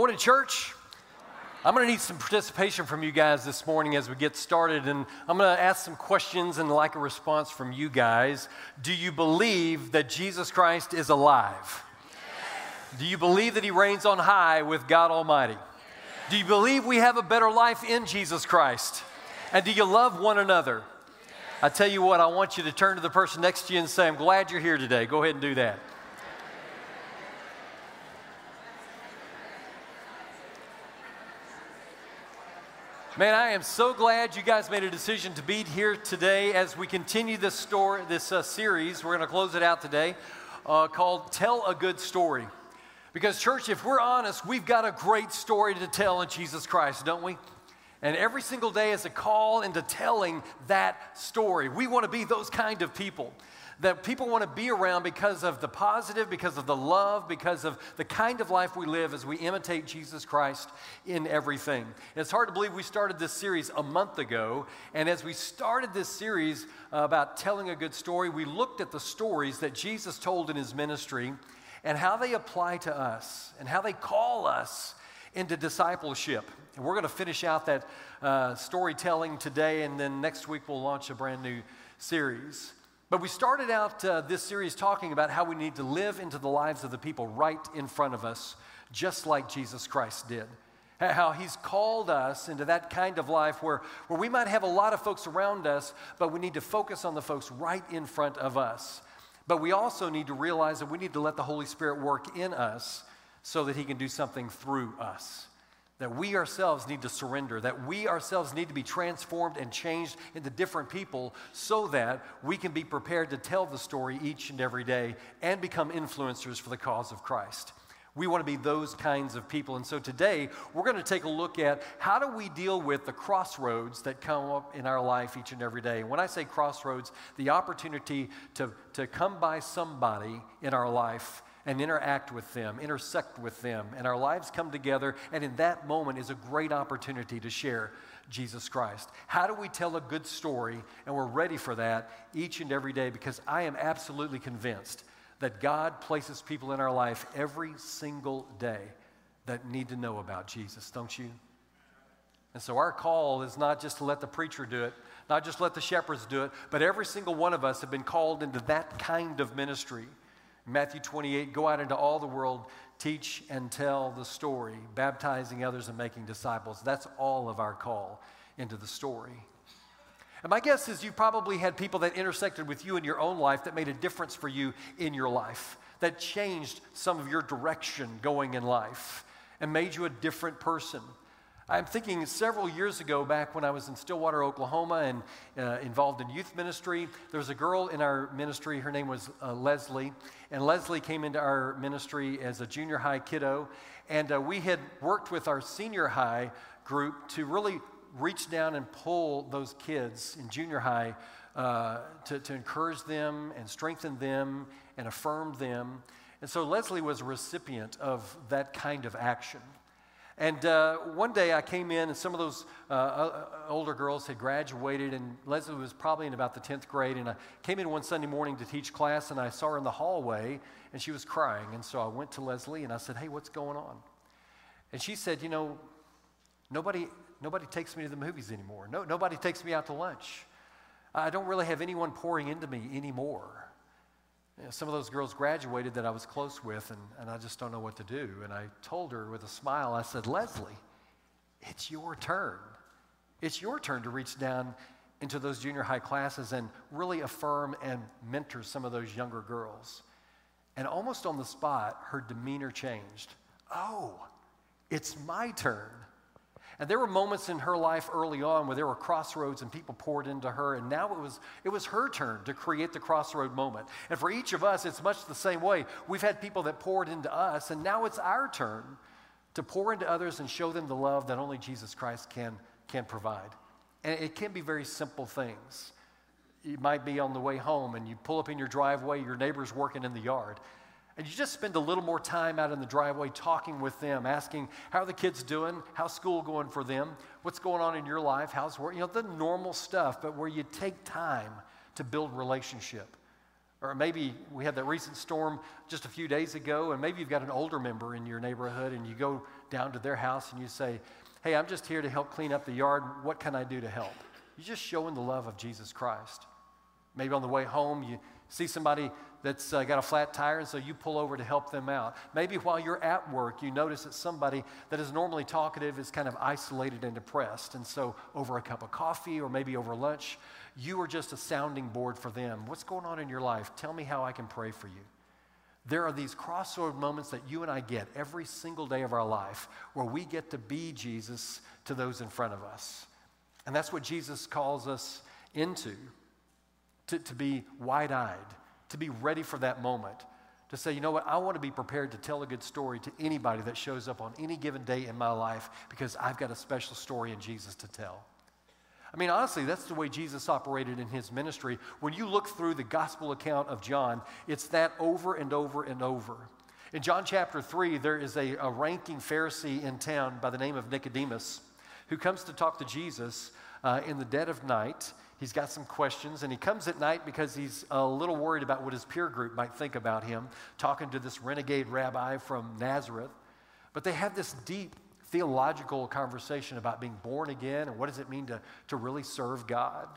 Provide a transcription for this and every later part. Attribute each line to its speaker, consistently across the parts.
Speaker 1: Morning, church. I'm going to need some participation from you guys this morning as we get started, and I'm going to ask some questions and like a response from you guys. Do you believe that Jesus Christ is alive? Do you believe that He reigns on high with God Almighty? Do you believe we have a better life in Jesus Christ? And do you love one another? I tell you what, I want you to turn to the person next to you and say, I'm glad you're here today. Go ahead and do that. Man, I am so glad you guys made a decision to be here today as we continue this story, this uh, series. We're going to close it out today, uh, called "Tell a Good Story." Because, church, if we're honest, we've got a great story to tell in Jesus Christ, don't we? And every single day is a call into telling that story. We want to be those kind of people that people want to be around because of the positive, because of the love, because of the kind of life we live as we imitate Jesus Christ in everything. It's hard to believe we started this series a month ago. And as we started this series about telling a good story, we looked at the stories that Jesus told in his ministry and how they apply to us and how they call us into discipleship. And we're going to finish out that uh, storytelling today, and then next week we'll launch a brand new series. But we started out uh, this series talking about how we need to live into the lives of the people right in front of us, just like Jesus Christ did. How he's called us into that kind of life where, where we might have a lot of folks around us, but we need to focus on the folks right in front of us. But we also need to realize that we need to let the Holy Spirit work in us so that he can do something through us that we ourselves need to surrender, that we ourselves need to be transformed and changed into different people so that we can be prepared to tell the story each and every day and become influencers for the cause of Christ. We want to be those kinds of people. And so today, we're going to take a look at how do we deal with the crossroads that come up in our life each and every day. When I say crossroads, the opportunity to, to come by somebody in our life and interact with them, intersect with them, and our lives come together. And in that moment is a great opportunity to share Jesus Christ. How do we tell a good story? And we're ready for that each and every day because I am absolutely convinced that God places people in our life every single day that need to know about Jesus, don't you? And so our call is not just to let the preacher do it, not just let the shepherds do it, but every single one of us have been called into that kind of ministry. Matthew 28 go out into all the world, teach and tell the story, baptizing others and making disciples. That's all of our call into the story. And my guess is you probably had people that intersected with you in your own life that made a difference for you in your life, that changed some of your direction going in life and made you a different person. I'm thinking several years ago, back when I was in Stillwater, Oklahoma, and uh, involved in youth ministry, there was a girl in our ministry. Her name was uh, Leslie. And Leslie came into our ministry as a junior high kiddo. And uh, we had worked with our senior high group to really reach down and pull those kids in junior high uh, to, to encourage them and strengthen them and affirm them. And so Leslie was a recipient of that kind of action. And uh, one day I came in, and some of those uh, uh, older girls had graduated, and Leslie was probably in about the 10th grade. And I came in one Sunday morning to teach class, and I saw her in the hallway, and she was crying. And so I went to Leslie and I said, Hey, what's going on? And she said, You know, nobody, nobody takes me to the movies anymore. No, nobody takes me out to lunch. I don't really have anyone pouring into me anymore. You know, some of those girls graduated that I was close with, and, and I just don't know what to do. And I told her with a smile, I said, Leslie, it's your turn. It's your turn to reach down into those junior high classes and really affirm and mentor some of those younger girls. And almost on the spot, her demeanor changed. Oh, it's my turn. And there were moments in her life early on where there were crossroads and people poured into her, and now it was, it was her turn to create the crossroad moment. And for each of us, it's much the same way. We've had people that poured into us, and now it's our turn to pour into others and show them the love that only Jesus Christ can, can provide. And it can be very simple things. You might be on the way home and you pull up in your driveway, your neighbor's working in the yard and you just spend a little more time out in the driveway talking with them, asking how are the kids doing, how's school going for them, what's going on in your life, how's work, you know, the normal stuff, but where you take time to build relationship. Or maybe we had that recent storm just a few days ago, and maybe you've got an older member in your neighborhood, and you go down to their house and you say, Hey, I'm just here to help clean up the yard. What can I do to help? You're just showing the love of Jesus Christ. Maybe on the way home, you see somebody that's uh, got a flat tire, and so you pull over to help them out. Maybe while you're at work, you notice that somebody that is normally talkative is kind of isolated and depressed. And so, over a cup of coffee or maybe over lunch, you are just a sounding board for them. What's going on in your life? Tell me how I can pray for you. There are these crossroad moments that you and I get every single day of our life where we get to be Jesus to those in front of us. And that's what Jesus calls us into to, to be wide eyed to be ready for that moment. To say, you know what, I want to be prepared to tell a good story to anybody that shows up on any given day in my life because I've got a special story in Jesus to tell. I mean, honestly, that's the way Jesus operated in his ministry. When you look through the gospel account of John, it's that over and over and over. In John chapter 3, there is a, a ranking Pharisee in town by the name of Nicodemus who comes to talk to Jesus uh, in the dead of night He's got some questions, and he comes at night because he's a little worried about what his peer group might think about him, talking to this renegade rabbi from Nazareth. But they have this deep theological conversation about being born again and what does it mean to, to really serve God.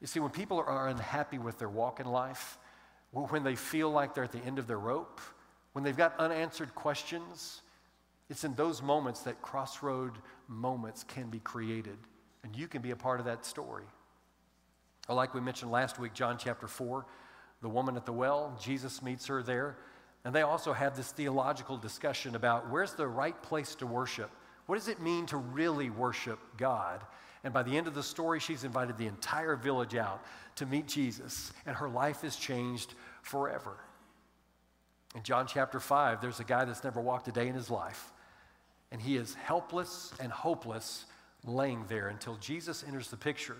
Speaker 1: You see, when people are unhappy with their walk in life, when they feel like they're at the end of their rope, when they've got unanswered questions, it's in those moments that crossroad moments can be created. And you can be a part of that story. Or, like we mentioned last week, John chapter 4, the woman at the well, Jesus meets her there. And they also have this theological discussion about where's the right place to worship? What does it mean to really worship God? And by the end of the story, she's invited the entire village out to meet Jesus, and her life is changed forever. In John chapter 5, there's a guy that's never walked a day in his life, and he is helpless and hopeless laying there until Jesus enters the picture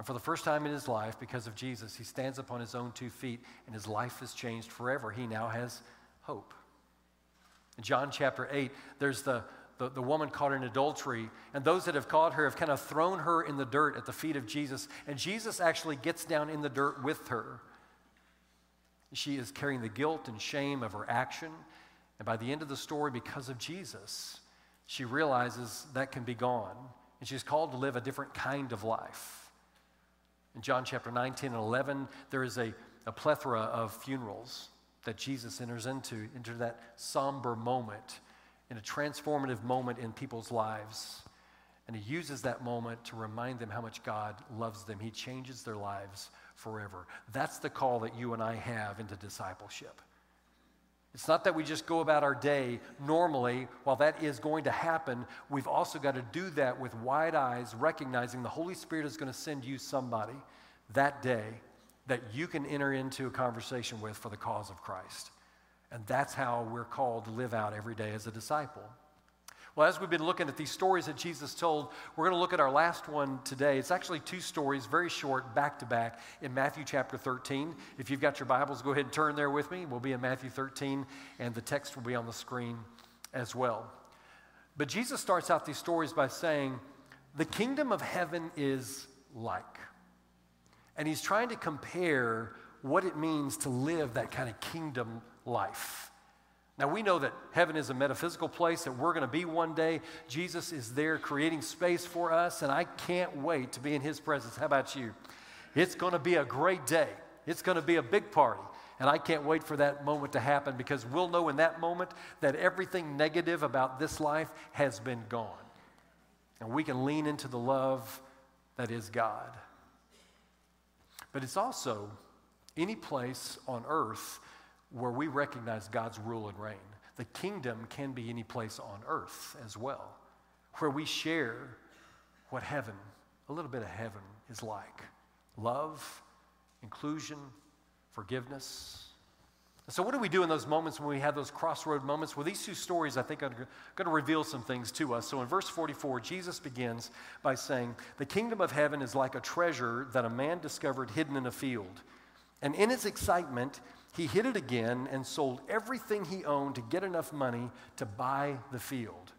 Speaker 1: and for the first time in his life, because of Jesus, he stands upon his own two feet and his life is changed forever. He now has hope. In John chapter 8, there's the, the, the, woman caught in adultery, and those that have caught her have kind of thrown her in the dirt at the feet of Jesus, and Jesus actually gets down in the dirt with her. She is carrying the guilt and shame of her action, and by the end of the story, because of Jesus, she realizes that can be gone, and she's called to live a different kind of life. In John chapter 19 and 11, there is a, a plethora of funerals that Jesus enters into, into that somber moment, in a transformative moment in people's lives. And he uses that moment to remind them how much God loves them. He changes their lives forever. That's the call that you and I have into discipleship. It's not that we just go about our day normally. While that is going to happen, we've also got to do that with wide eyes, recognizing the Holy Spirit is going to send you somebody that day that you can enter into a conversation with for the cause of Christ. And that's how we're called to live out every day as a disciple. Well, as we've been looking at these stories that Jesus told, we're going to look at our last one today. It's actually two stories, very short, back to back, in Matthew chapter 13. If you've got your Bibles, go ahead and turn there with me. We'll be in Matthew 13, and the text will be on the screen as well. But Jesus starts out these stories by saying, The kingdom of heaven is like. And he's trying to compare what it means to live that kind of kingdom life. Now, we know that heaven is a metaphysical place that we're going to be one day. Jesus is there creating space for us, and I can't wait to be in his presence. How about you? It's going to be a great day, it's going to be a big party. And I can't wait for that moment to happen because we'll know in that moment that everything negative about this life has been gone. And we can lean into the love that is God. But it's also any place on earth where we recognize God's rule and reign. The kingdom can be any place on earth as well, where we share what heaven, a little bit of heaven, is like love, inclusion, forgiveness. so, what do we do in those moments when we have those crossroad moments? Well, these two stories, I think, are going to reveal some things to us. So, in verse 44, Jesus begins by saying, The kingdom of heaven is like a treasure that a man discovered hidden in a field. And in his excitement, he hid it again and sold everything he owned to get enough money to buy the field.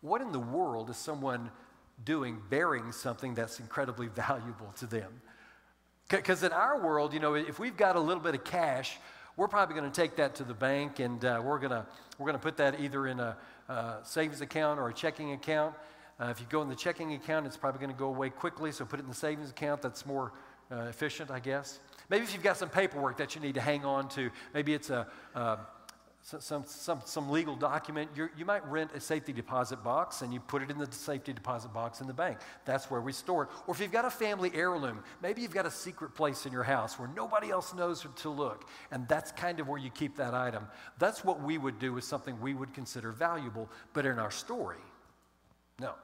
Speaker 1: What in the world is someone doing bearing something that's incredibly valuable to them? Because in our world, you know, if we've got a little bit of cash, we're probably going to take that to the bank and uh, we're going to we're going to put that either in a, a savings account or a checking account. Uh, if you go in the checking account, it's probably going to go away quickly, so put it in the savings account. That's more uh, efficient, I guess. Maybe if you've got some paperwork that you need to hang on to, maybe it's a, uh, some, some, some legal document, you you might rent a safety deposit box and you put it in the safety deposit box in the bank. That's where we store it. Or if you've got a family heirloom, maybe you've got a secret place in your house where nobody else knows to look, and that's kind of where you keep that item. That's what we would do with something we would consider valuable, but in our story, no.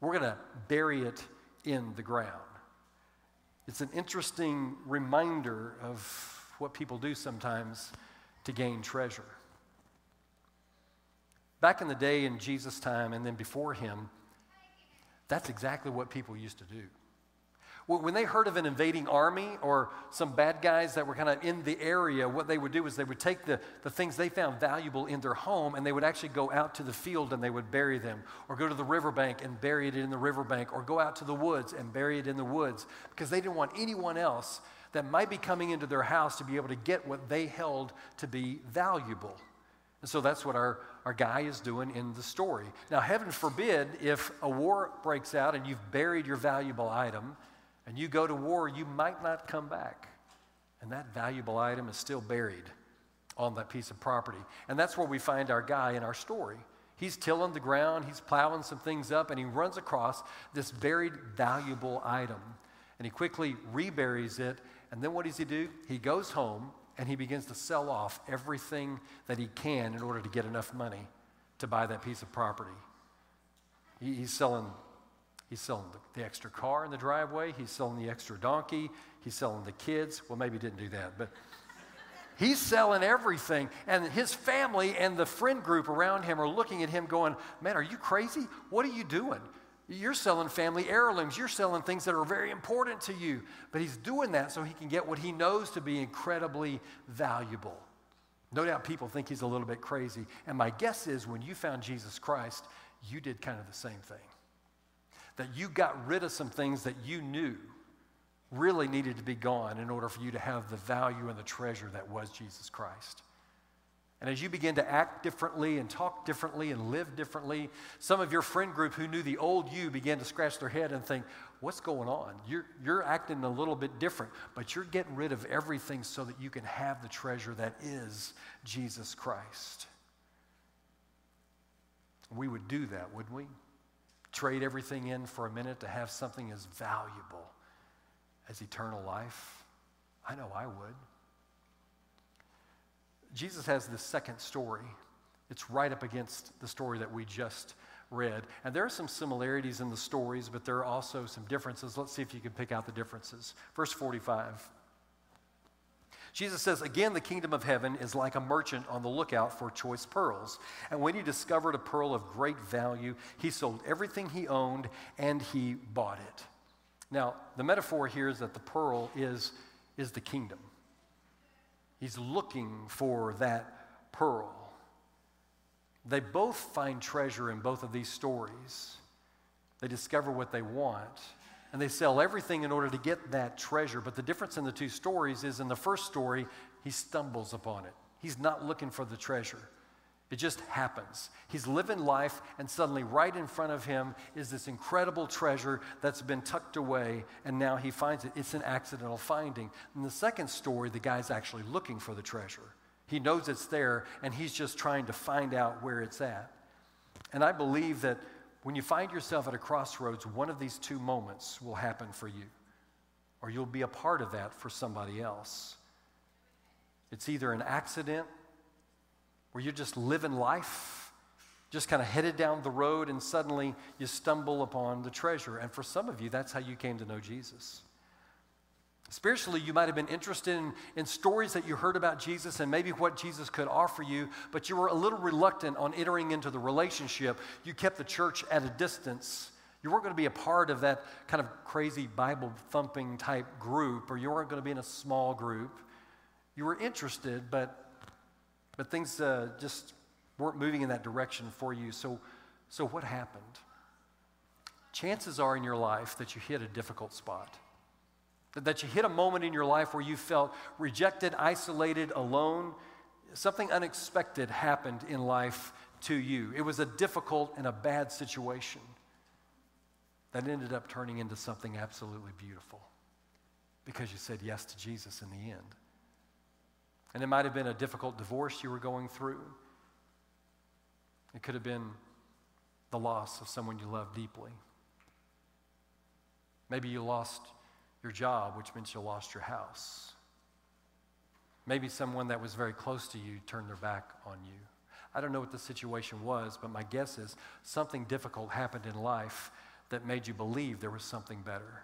Speaker 1: We're going to bury it in the ground. It's an interesting reminder of what people do sometimes to gain treasure. Back in the day in Jesus' time and then before him, that's exactly what people used to do. When they heard of an invading army or some bad guys that were kind of in the area, what they would do is they would take the, the things they found valuable in their home and they would actually go out to the field and they would bury them, or go to the riverbank and bury it in the riverbank, or go out to the woods and bury it in the woods because they didn't want anyone else that might be coming into their house to be able to get what they held to be valuable. And so that's what our, our guy is doing in the story. Now, heaven forbid if a war breaks out and you've buried your valuable item and you go to war, you might not come back. And that valuable item is still buried on that piece of property. And that's where we find our guy in our story. He's tilling the ground, he's plowing some things up, and he runs across this buried valuable item. And he quickly reburies it. And then what does he do? He goes home and he begins to sell off everything that he can in order to get enough money to buy that piece of property. he's selling He's selling the, the, extra car in the driveway. He's selling the extra donkey. He's selling the kids. Well, maybe he didn't do that, but he's selling everything. And his family and the friend group around him are looking at him going, Man, are you crazy? What are you doing? You're selling family heirlooms. You're selling things that are very important to you. But he's doing that so he can get what he knows to be incredibly valuable. No doubt people think he's a little bit crazy. And my guess is when you found Jesus Christ, you did kind of the same thing that you got rid of some things that you knew really needed to be gone in order for you to have the value and the treasure that was Jesus Christ. And as you begin to act differently and talk differently and live differently, some of your friend group who knew the old you began to scratch their head and think, What's going on? You're, you're acting a little bit different, but you're getting rid of everything so that you can have the treasure that is Jesus Christ. We would do that, wouldn't we? Trade everything in for a minute to have something as valuable as eternal life? I know I would. Jesus has this second story. It's right up against the story that we just read. And there are some similarities in the stories, but there are also some differences. Let's see if you can pick out the differences. Verse 45. Jesus says, Again, the kingdom of heaven is like a merchant on the lookout for choice pearls. And when he discovered a pearl of great value, he sold everything he owned and he bought it. Now, the metaphor here is that the pearl is, is the kingdom. He's looking for that pearl. They both find treasure in both of these stories. They discover what they want, and they sell everything in order to get that treasure. But the difference in the two stories is in the first story, he stumbles upon it. He's not looking for the treasure. It just happens. He's living life, and suddenly, right in front of him, is this incredible treasure that's been tucked away, and now he finds it. It's an accidental finding. In the second story, the guy's actually looking for the treasure. He knows it's there, and he's just trying to find out where it's at. And I believe that when you find yourself at a crossroads, one of these two moments will happen for you, or you'll be a part of that for somebody else. It's either an accident where you're just living life, just kind of headed down the road, and suddenly you stumble upon the treasure. And for some of you, that's how you came to know Jesus. Spiritually, you might have been interested in, in stories that you heard about Jesus and maybe what Jesus could offer you, but you were a little reluctant on entering into the relationship. You kept the church at a distance. You weren't going to be a part of that kind of crazy Bible thumping type group, or you weren't going to be in a small group. You were interested, but, but things uh, just weren't moving in that direction for you. So, so, what happened? Chances are in your life that you hit a difficult spot. That you hit a moment in your life where you felt rejected, isolated, alone. Something unexpected happened in life to you. It was a difficult and a bad situation that ended up turning into something absolutely beautiful because you said yes to Jesus in the end. And it might have been a difficult divorce you were going through. It could have been the loss of someone you love deeply. Maybe you lost your job, which means you lost your house. Maybe someone that was very close to you turned their back on you. I don't know what the situation was, but my guess is something difficult happened in life that made you believe there was something better.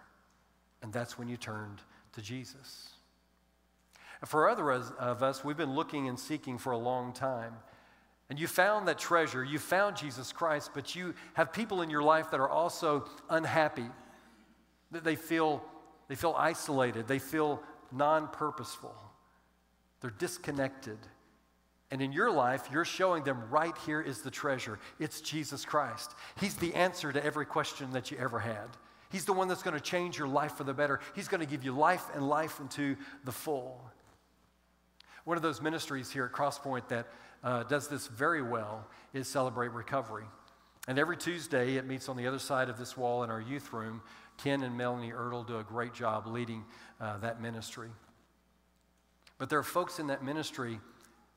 Speaker 1: And that's when you turned to Jesus. For other of us, we've been looking and seeking for a long time. And you found that treasure, you found Jesus Christ, but you have people in your life that are also unhappy. That they feel, they feel isolated, they feel non purposeful, they're disconnected. And in your life, you're showing them right here is the treasure. It's Jesus Christ. He's the answer to every question that you ever had. He's the one that's going to change your life for the better. He's going to give you life and life into the full. One of those ministries here at Crosspoint that uh, does this very well is Celebrate Recovery. And every Tuesday, it meets on the other side of this wall in our youth room. Ken and Melanie Ertl do a great job leading uh, that ministry. But there are folks in that ministry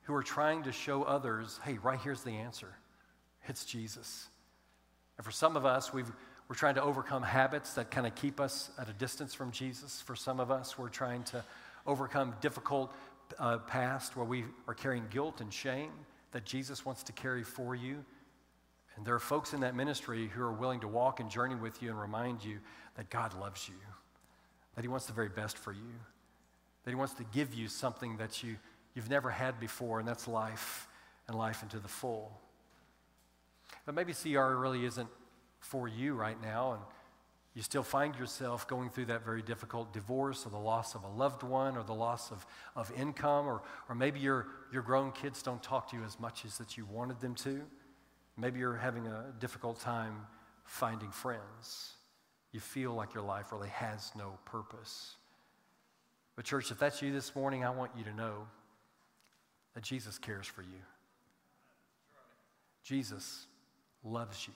Speaker 1: who are trying to show others hey, right here's the answer it's Jesus. And for some of us, we are trying to overcome habits that kind of keep us at a distance from Jesus. For some of us, we're trying to overcome difficult uh, past where we are carrying guilt and shame that Jesus wants to carry for you. And there are folks in that ministry who are willing to walk and journey with you and remind you that God loves you, that He wants the very best for you, that He wants to give you something that you you've never had before, and that's life and life into the full. But maybe CR really isn't for you right now, and you still find yourself going through that very difficult divorce or the loss of a loved one or the loss of, of income, or, or maybe your, your grown kids don't talk to you as much as that you wanted them to. Maybe you're having a difficult time finding friends. You feel like your life really has no purpose. But, church, if that's you this morning, I want you to know that Jesus cares for you. Jesus loves you.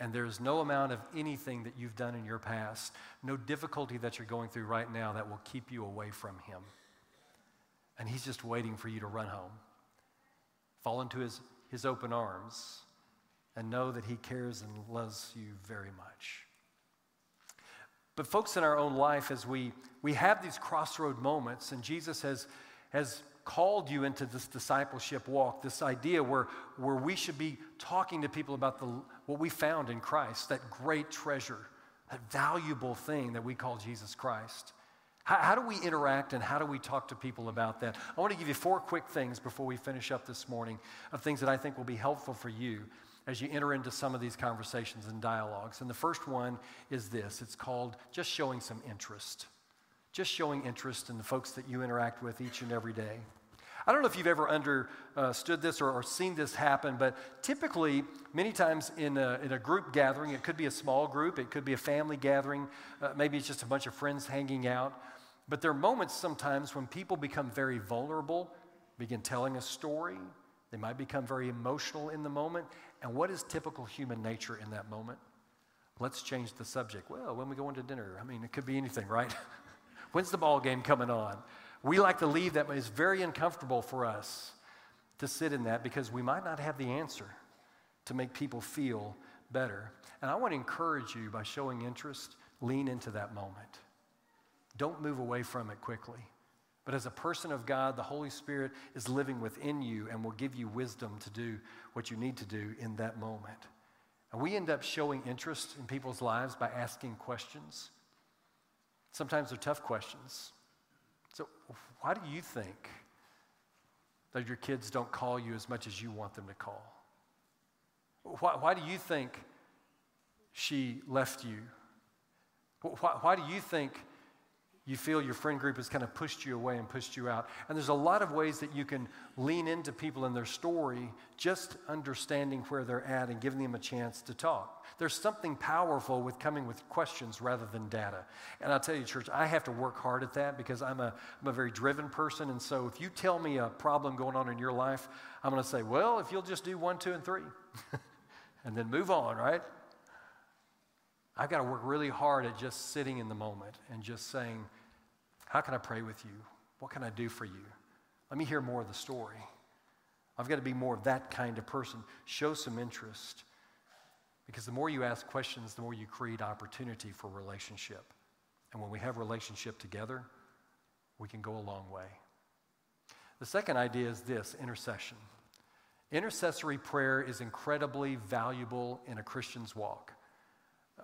Speaker 1: And there's no amount of anything that you've done in your past, no difficulty that you're going through right now that will keep you away from Him. And He's just waiting for you to run home, fall into His, his open arms, and know that He cares and loves you very much. But, folks, in our own life, as we, we have these crossroad moments, and Jesus has, has called you into this discipleship walk, this idea where, where we should be talking to people about the, what we found in Christ, that great treasure, that valuable thing that we call Jesus Christ. How, how do we interact and how do we talk to people about that? I want to give you four quick things before we finish up this morning of things that I think will be helpful for you as you enter into some of these conversations and dialogues. And the first one is this it's called just showing some interest. Just showing interest in the folks that you interact with each and every day. I don't know if you've ever understood this or, seen this happen, but typically, many times in a, in a group gathering, it could be a small group, it could be a family gathering, uh, maybe it's just a bunch of friends hanging out. But there are moments sometimes when people become very vulnerable, begin telling a story. They might become very emotional in the moment. And what is typical human nature in that moment? Let's change the subject. Well, when we go into dinner, I mean, it could be anything, right? When's the ball game coming on? We like to leave that, but it's very uncomfortable for us to sit in that because we might not have the answer to make people feel better. And I want to encourage you by showing interest, lean into that moment. Don't move away from it quickly. But as a person of God, the Holy Spirit is living within you and will give you wisdom to do what you need to do in that moment. And we end up showing interest in people's lives by asking questions. Sometimes they're tough questions. So, why do you think that your kids don't call you as much as you want them to call? Why, why do you think she left you? Why, why do you think you feel your friend group has kind of pushed you away and pushed you out. And there's a lot of ways that you can lean into people in their story, just understanding where they're at and giving them a chance to talk. There's something powerful with coming with questions rather than data. And I'll tell you, church, I have to work hard at that because I'm a, I'm a very driven person. And so if you tell me a problem going on in your life, I'm going to say, well, if you'll just do one, two, and three, and then move on, right? I've got to work really hard at just sitting in the moment and just saying, how can I pray with you? What can I do for you? Let me hear more of the story. I've got to be more of that kind of person. Show some interest. Because the more you ask questions, the more you create opportunity for relationship. And when we have relationship together, we can go a long way. The second idea is this intercession. Intercessory prayer is incredibly valuable in a Christian's walk.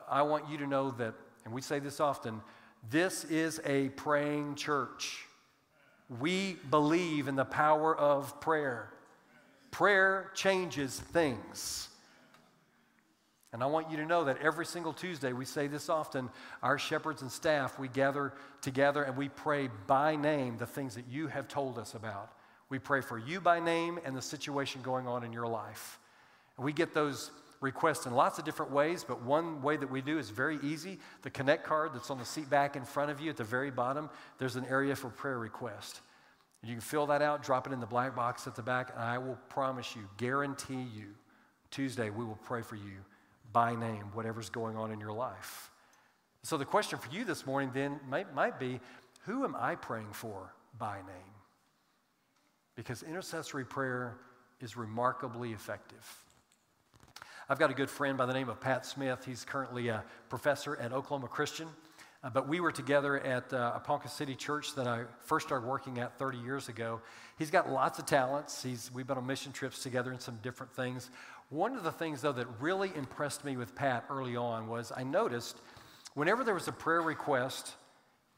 Speaker 1: I want you to know that, and we say this often, this is a praying church. We believe in the power of prayer. Prayer changes things. And I want you to know that every single Tuesday, we say this often, our shepherds and staff, we gather together and we pray by name the things that you have told us about. We pray for you by name and the situation going on in your life. And we get those requests in lots of different ways, but one way that we do is very easy. The Connect card that's on the seat back in front of you at the very bottom, there's an area for prayer request. You can fill that out, drop it in the black box at the back, and I will promise you, guarantee you, Tuesday we will pray for you by name, whatever's going on in your life. So the question for you this morning then might, might be who am I praying for by name? Because intercessory prayer is remarkably effective. I've got a good friend by the name of Pat Smith. He's currently a professor at Oklahoma Christian. Uh, but we were together at uh, City Church that I first started working at 30 years ago. He's got lots of talents. He's, we've been on mission trips together and some different things. One of the things, though, that really impressed me with Pat early on was I noticed whenever there was a prayer request,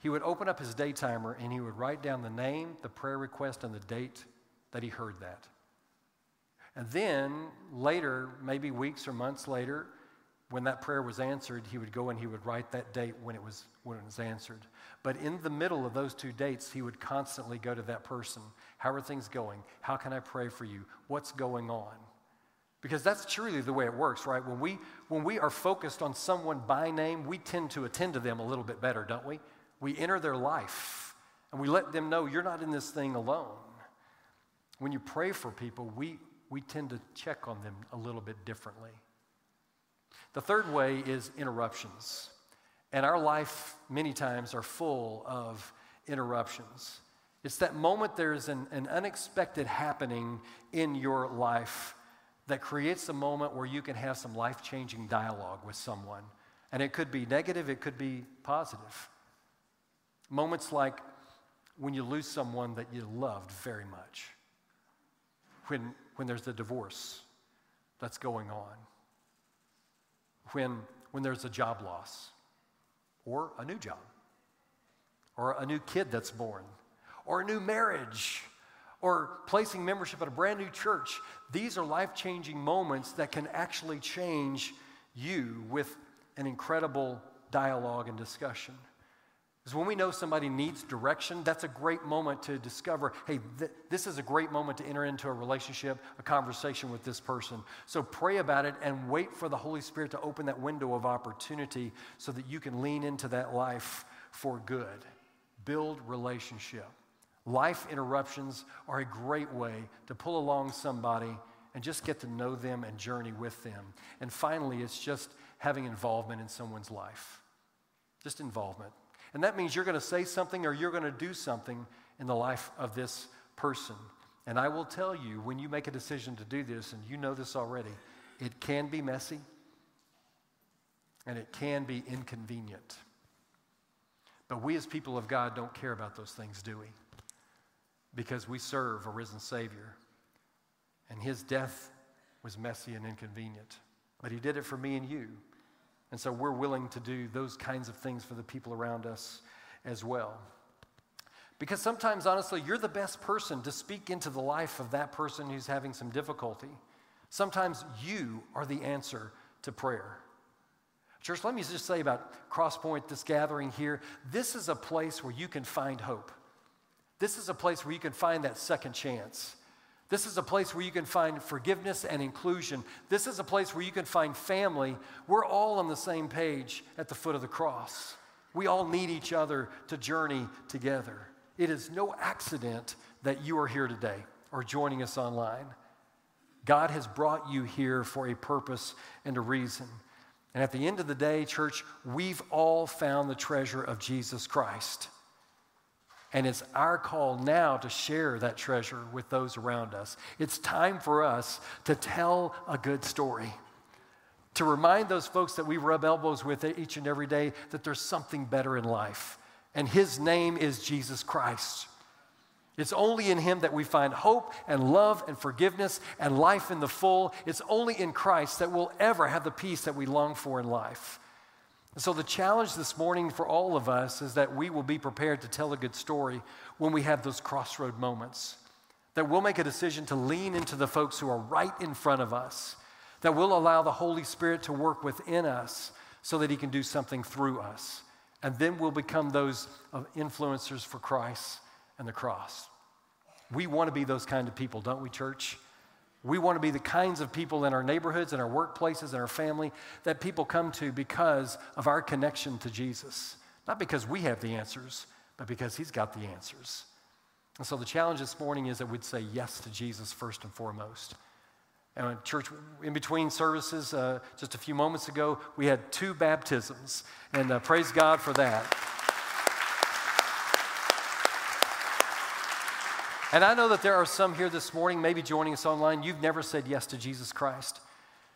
Speaker 1: he would open up his day timer and he would write down the name, the prayer request, and the date that he heard that. And then later, maybe weeks or months later, when that prayer was answered, he would go and he would write that date when it was when it was answered. But in the middle of those two dates, he would constantly go to that person. How are things going? How can I pray for you? What's going on? Because that's truly the way it works, right? When we when we are focused on someone by name, we tend to attend to them a little bit better, don't we? We enter their life and we let them know you're not in this thing alone. When you pray for people, we we tend to check on them a little bit differently. The third way is interruptions. And our life, many times, are full of interruptions. It's that moment there's an, an unexpected happening in your life that creates a moment where you can have some life changing dialogue with someone. And it could be negative, it could be positive. Moments like when you lose someone that you loved very much, when when there's a divorce that's going on, when, when there's a job loss, or a new job, or a new kid that's born, or a new marriage, or placing membership at a brand new church. These are life changing moments that can actually change you with an incredible dialogue and discussion. Is when we know somebody needs direction, that's a great moment to discover hey, th- this is a great moment to enter into a relationship, a conversation with this person. So pray about it and wait for the Holy Spirit to open that window of opportunity so that you can lean into that life for good. Build relationship. Life interruptions are a great way to pull along somebody and just get to know them and journey with them. And finally, it's just having involvement in someone's life. Just involvement. And that means you're going to say something or you're going to do something in the life of this person. And I will tell you, when you make a decision to do this, and you know this already, it can be messy and it can be inconvenient. But we as people of God don't care about those things, do we? Because we serve a risen Savior. And his death was messy and inconvenient. But he did it for me and you. And so we're willing to do those kinds of things for the people around us as well. Because sometimes, honestly, you're the best person to speak into the life of that person who's having some difficulty. Sometimes you are the answer to prayer. Church, let me just say about Crosspoint, this gathering here, this is a place where you can find hope. This is a place where you can find that second chance. This is a place where you can find forgiveness and inclusion. This is a place where you can find family. We're all on the same page at the foot of the cross. We all need each other to journey together. It is no accident that you are here today or joining us online. God has brought you here for a purpose and a reason. And at the end of the day, church, we've all found the treasure of Jesus Christ. And it's our call now to share that treasure with those around us. It's time for us to tell a good story, to remind those folks that we rub elbows with each and every day that there's something better in life. And His name is Jesus Christ. It's only in Him that we find hope and love and forgiveness and life in the full. It's only in Christ that we'll ever have the peace that we long for in life. And so, the challenge this morning for all of us is that we will be prepared to tell a good story when we have those crossroad moments. That we'll make a decision to lean into the folks who are right in front of us. That we'll allow the Holy Spirit to work within us so that He can do something through us. And then we'll become those influencers for Christ and the cross. We want to be those kind of people, don't we, church? We want to be the kinds of people in our neighborhoods, in our workplaces, in our family that people come to because of our connection to Jesus. Not because we have the answers, but because He's got the answers. And so the challenge this morning is that we'd say yes to Jesus first and foremost. And church, in between services, uh, just a few moments ago, we had two baptisms, and uh, praise God for that. And I know that there are some here this morning, maybe joining us online, you've never said yes to Jesus Christ.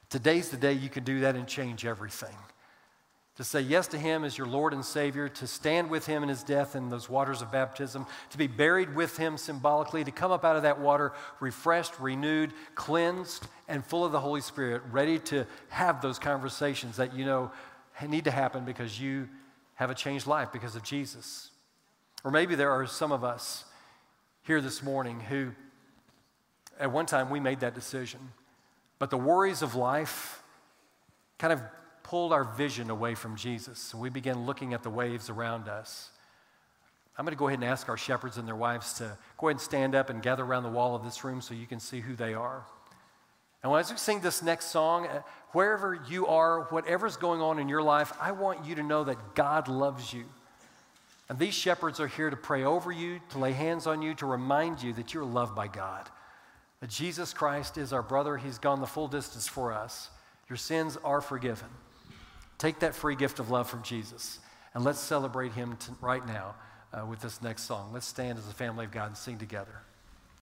Speaker 1: Today's the day you can do that and change everything. To say yes to Him as your Lord and Savior, to stand with Him in His death in those waters of baptism, to be buried with Him symbolically, to come up out of that water refreshed, renewed, cleansed, and full of the Holy Spirit, ready to have those conversations that you know need to happen because you have a changed life because of Jesus. Or maybe there are some of us here this morning who, at one time, we made that decision. But the worries of life kind of pulled our vision away from Jesus. And we began looking at the waves around us. I'm going to go ahead and ask our shepherds and their wives to go ahead and stand up and gather around the wall of this room so you can see who they are. And as we sing this next song, uh, wherever you are, whatever's going on in your life, I want you to know that God loves you. And these shepherds are here to pray over you, to lay hands on you, to remind you that you're loved by God. That Jesus Christ is our brother. He's gone the full distance for us. Your sins are forgiven. Take that free gift of love from Jesus and let's celebrate him right now uh, with this next song. Let's stand as a family of God and sing together.